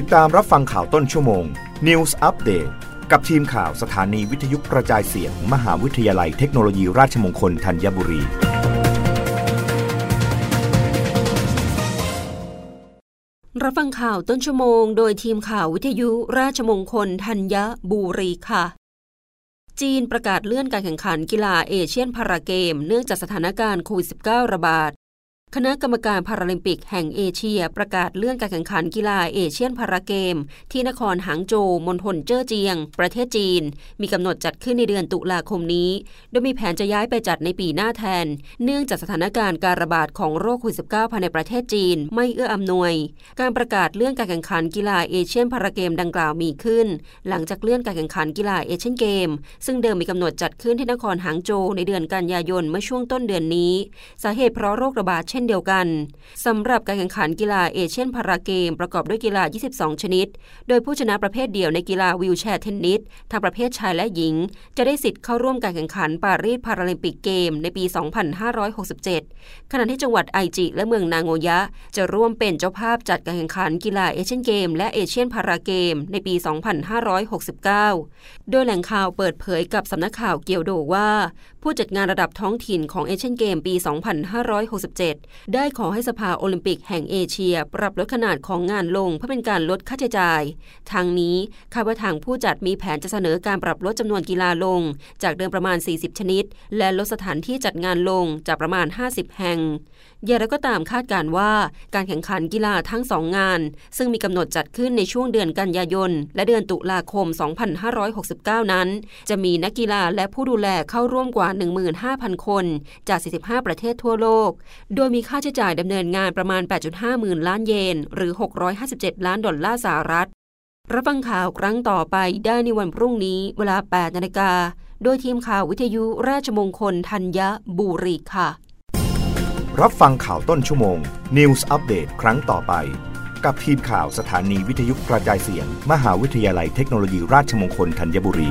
ติดตามรับฟังข่าวต้นชั่วโมง News Update กับทีมข่าวสถานีวิทยุกระจายเสียง มหาวิทยาลัยเทคโนโลยีราชมงคลธัญบุรี รับฟังข่าวต้นชั่วโมง โดยทีมข่าววิทยุราชมงคลธัญบุรีค่ะ จีนประกาศเลื่อนการแข่งขันกีฬาเอเชียนพาราเกม เนื่องจากสถานการณ์โควิด -19 ระบาด คณะกรรมการพาราลิมปิกแห่งเอเชียประกาศเลื่อนการแข่งขันกีฬาเอเชียนพาราเกม ที่นครหางโจวมณฑลเจ้อเจียง ประเทศจีน มีกำหนดจัดขึ้นในเดือนตุลาคมนี้ โดยมีแผนจะย้ายไปจัดในปีหน้าแทน เนื่องจากสถานการณ์การระบาดของโรคโควิด -19 ภายในประเทศจีนไม่เอื้ออำนวย การประกาศเลื่อนการแข่งขันกีฬาเอเชียนพาราเกมดังกล่าวมีขึ้น หลังจากเลื่อนการแข่งขันกีฬาเอเชียนเกม ซึ่งเดิมมีกำหนดจัดขึ้นที่นครหางโจวในเดือนกันยายนเมื่อช่วงต้นเดือนนี้ สาเหตุเพราะโรคระบาดเช่นเดียวกันสำหรับการแข่งขันกีฬาเอเชียนพาราเกม ประกอบด้วยกีฬา 22 ชนิด โดยผู้ชนะประเภทเดี่ยวในกีฬาวีลแชร์เทนนิสทั้งประเภทชายและหญิง จะได้สิทธิ์เข้าร่วมการแข่งขันปารีสพาราลิมปิกเกมส์ในปี 2567 ขณะที่จังหวัดไอจิ และเมืองนาโงยะ จะร่วมเป็นเจ้าภาพจัดการแข่งขันกีฬาเอเชียนเกม และเอเชียนพาราเกม ในปี 2569 โดยแหล่งข่าวเปิดเผยกับสำนักข่าวเกียวโดว่า ผู้จัดงานระดับท้องถิ่นของเอเชียนเกมปี 2567ได้ขอให้สภาโอลิมปิกแห่งเอเชีย ปรับลดขนาดของงานลงเพื่อเป็นการลดค่าใช้จ่าย ทางนี้คาดว่าทางผู้จัดมีแผนจะเสนอการปรับลดจำนวนกีฬาลง จากเดิมประมาณ 40 ชนิด และลดสถานที่จัดงานลงจากประมาณ 50 แห่งอย่างไรก็ตามคาดการว่าการแข่งขันกีฬาทั้งสองงาน ซึ่งมีกำหนดจัดขึ้นในช่วงเดือนกันยายน และเดือนตุลาคม 2569 นั้น จะมีนักกีฬาและผู้ดูแลเข้าร่วมกว่า 15,000 คน จาก 45 ประเทศทั่วโลก โดยมีค่าใช้จ่ายดำเนินงานประมาณ 8.5 หมื่นล้านเยน หรือ 657 ล้านดอลลาร์สหรัฐ รับฟังข่าวครั้งต่อไปได้ในวันพรุ่งนี้เวลา 8 นาฬิกา โดยทีมข่าววิทยุราชมงคลธัญบุรีค่ะ รับฟังข่าวต้นชั่วโมง News อัปเดตครั้งต่อไป กับทีมข่าวสถานีวิทยุกระจายเสียง มหาวิทยาลัยเทคโนโลยีราชมงคลธัญบุรี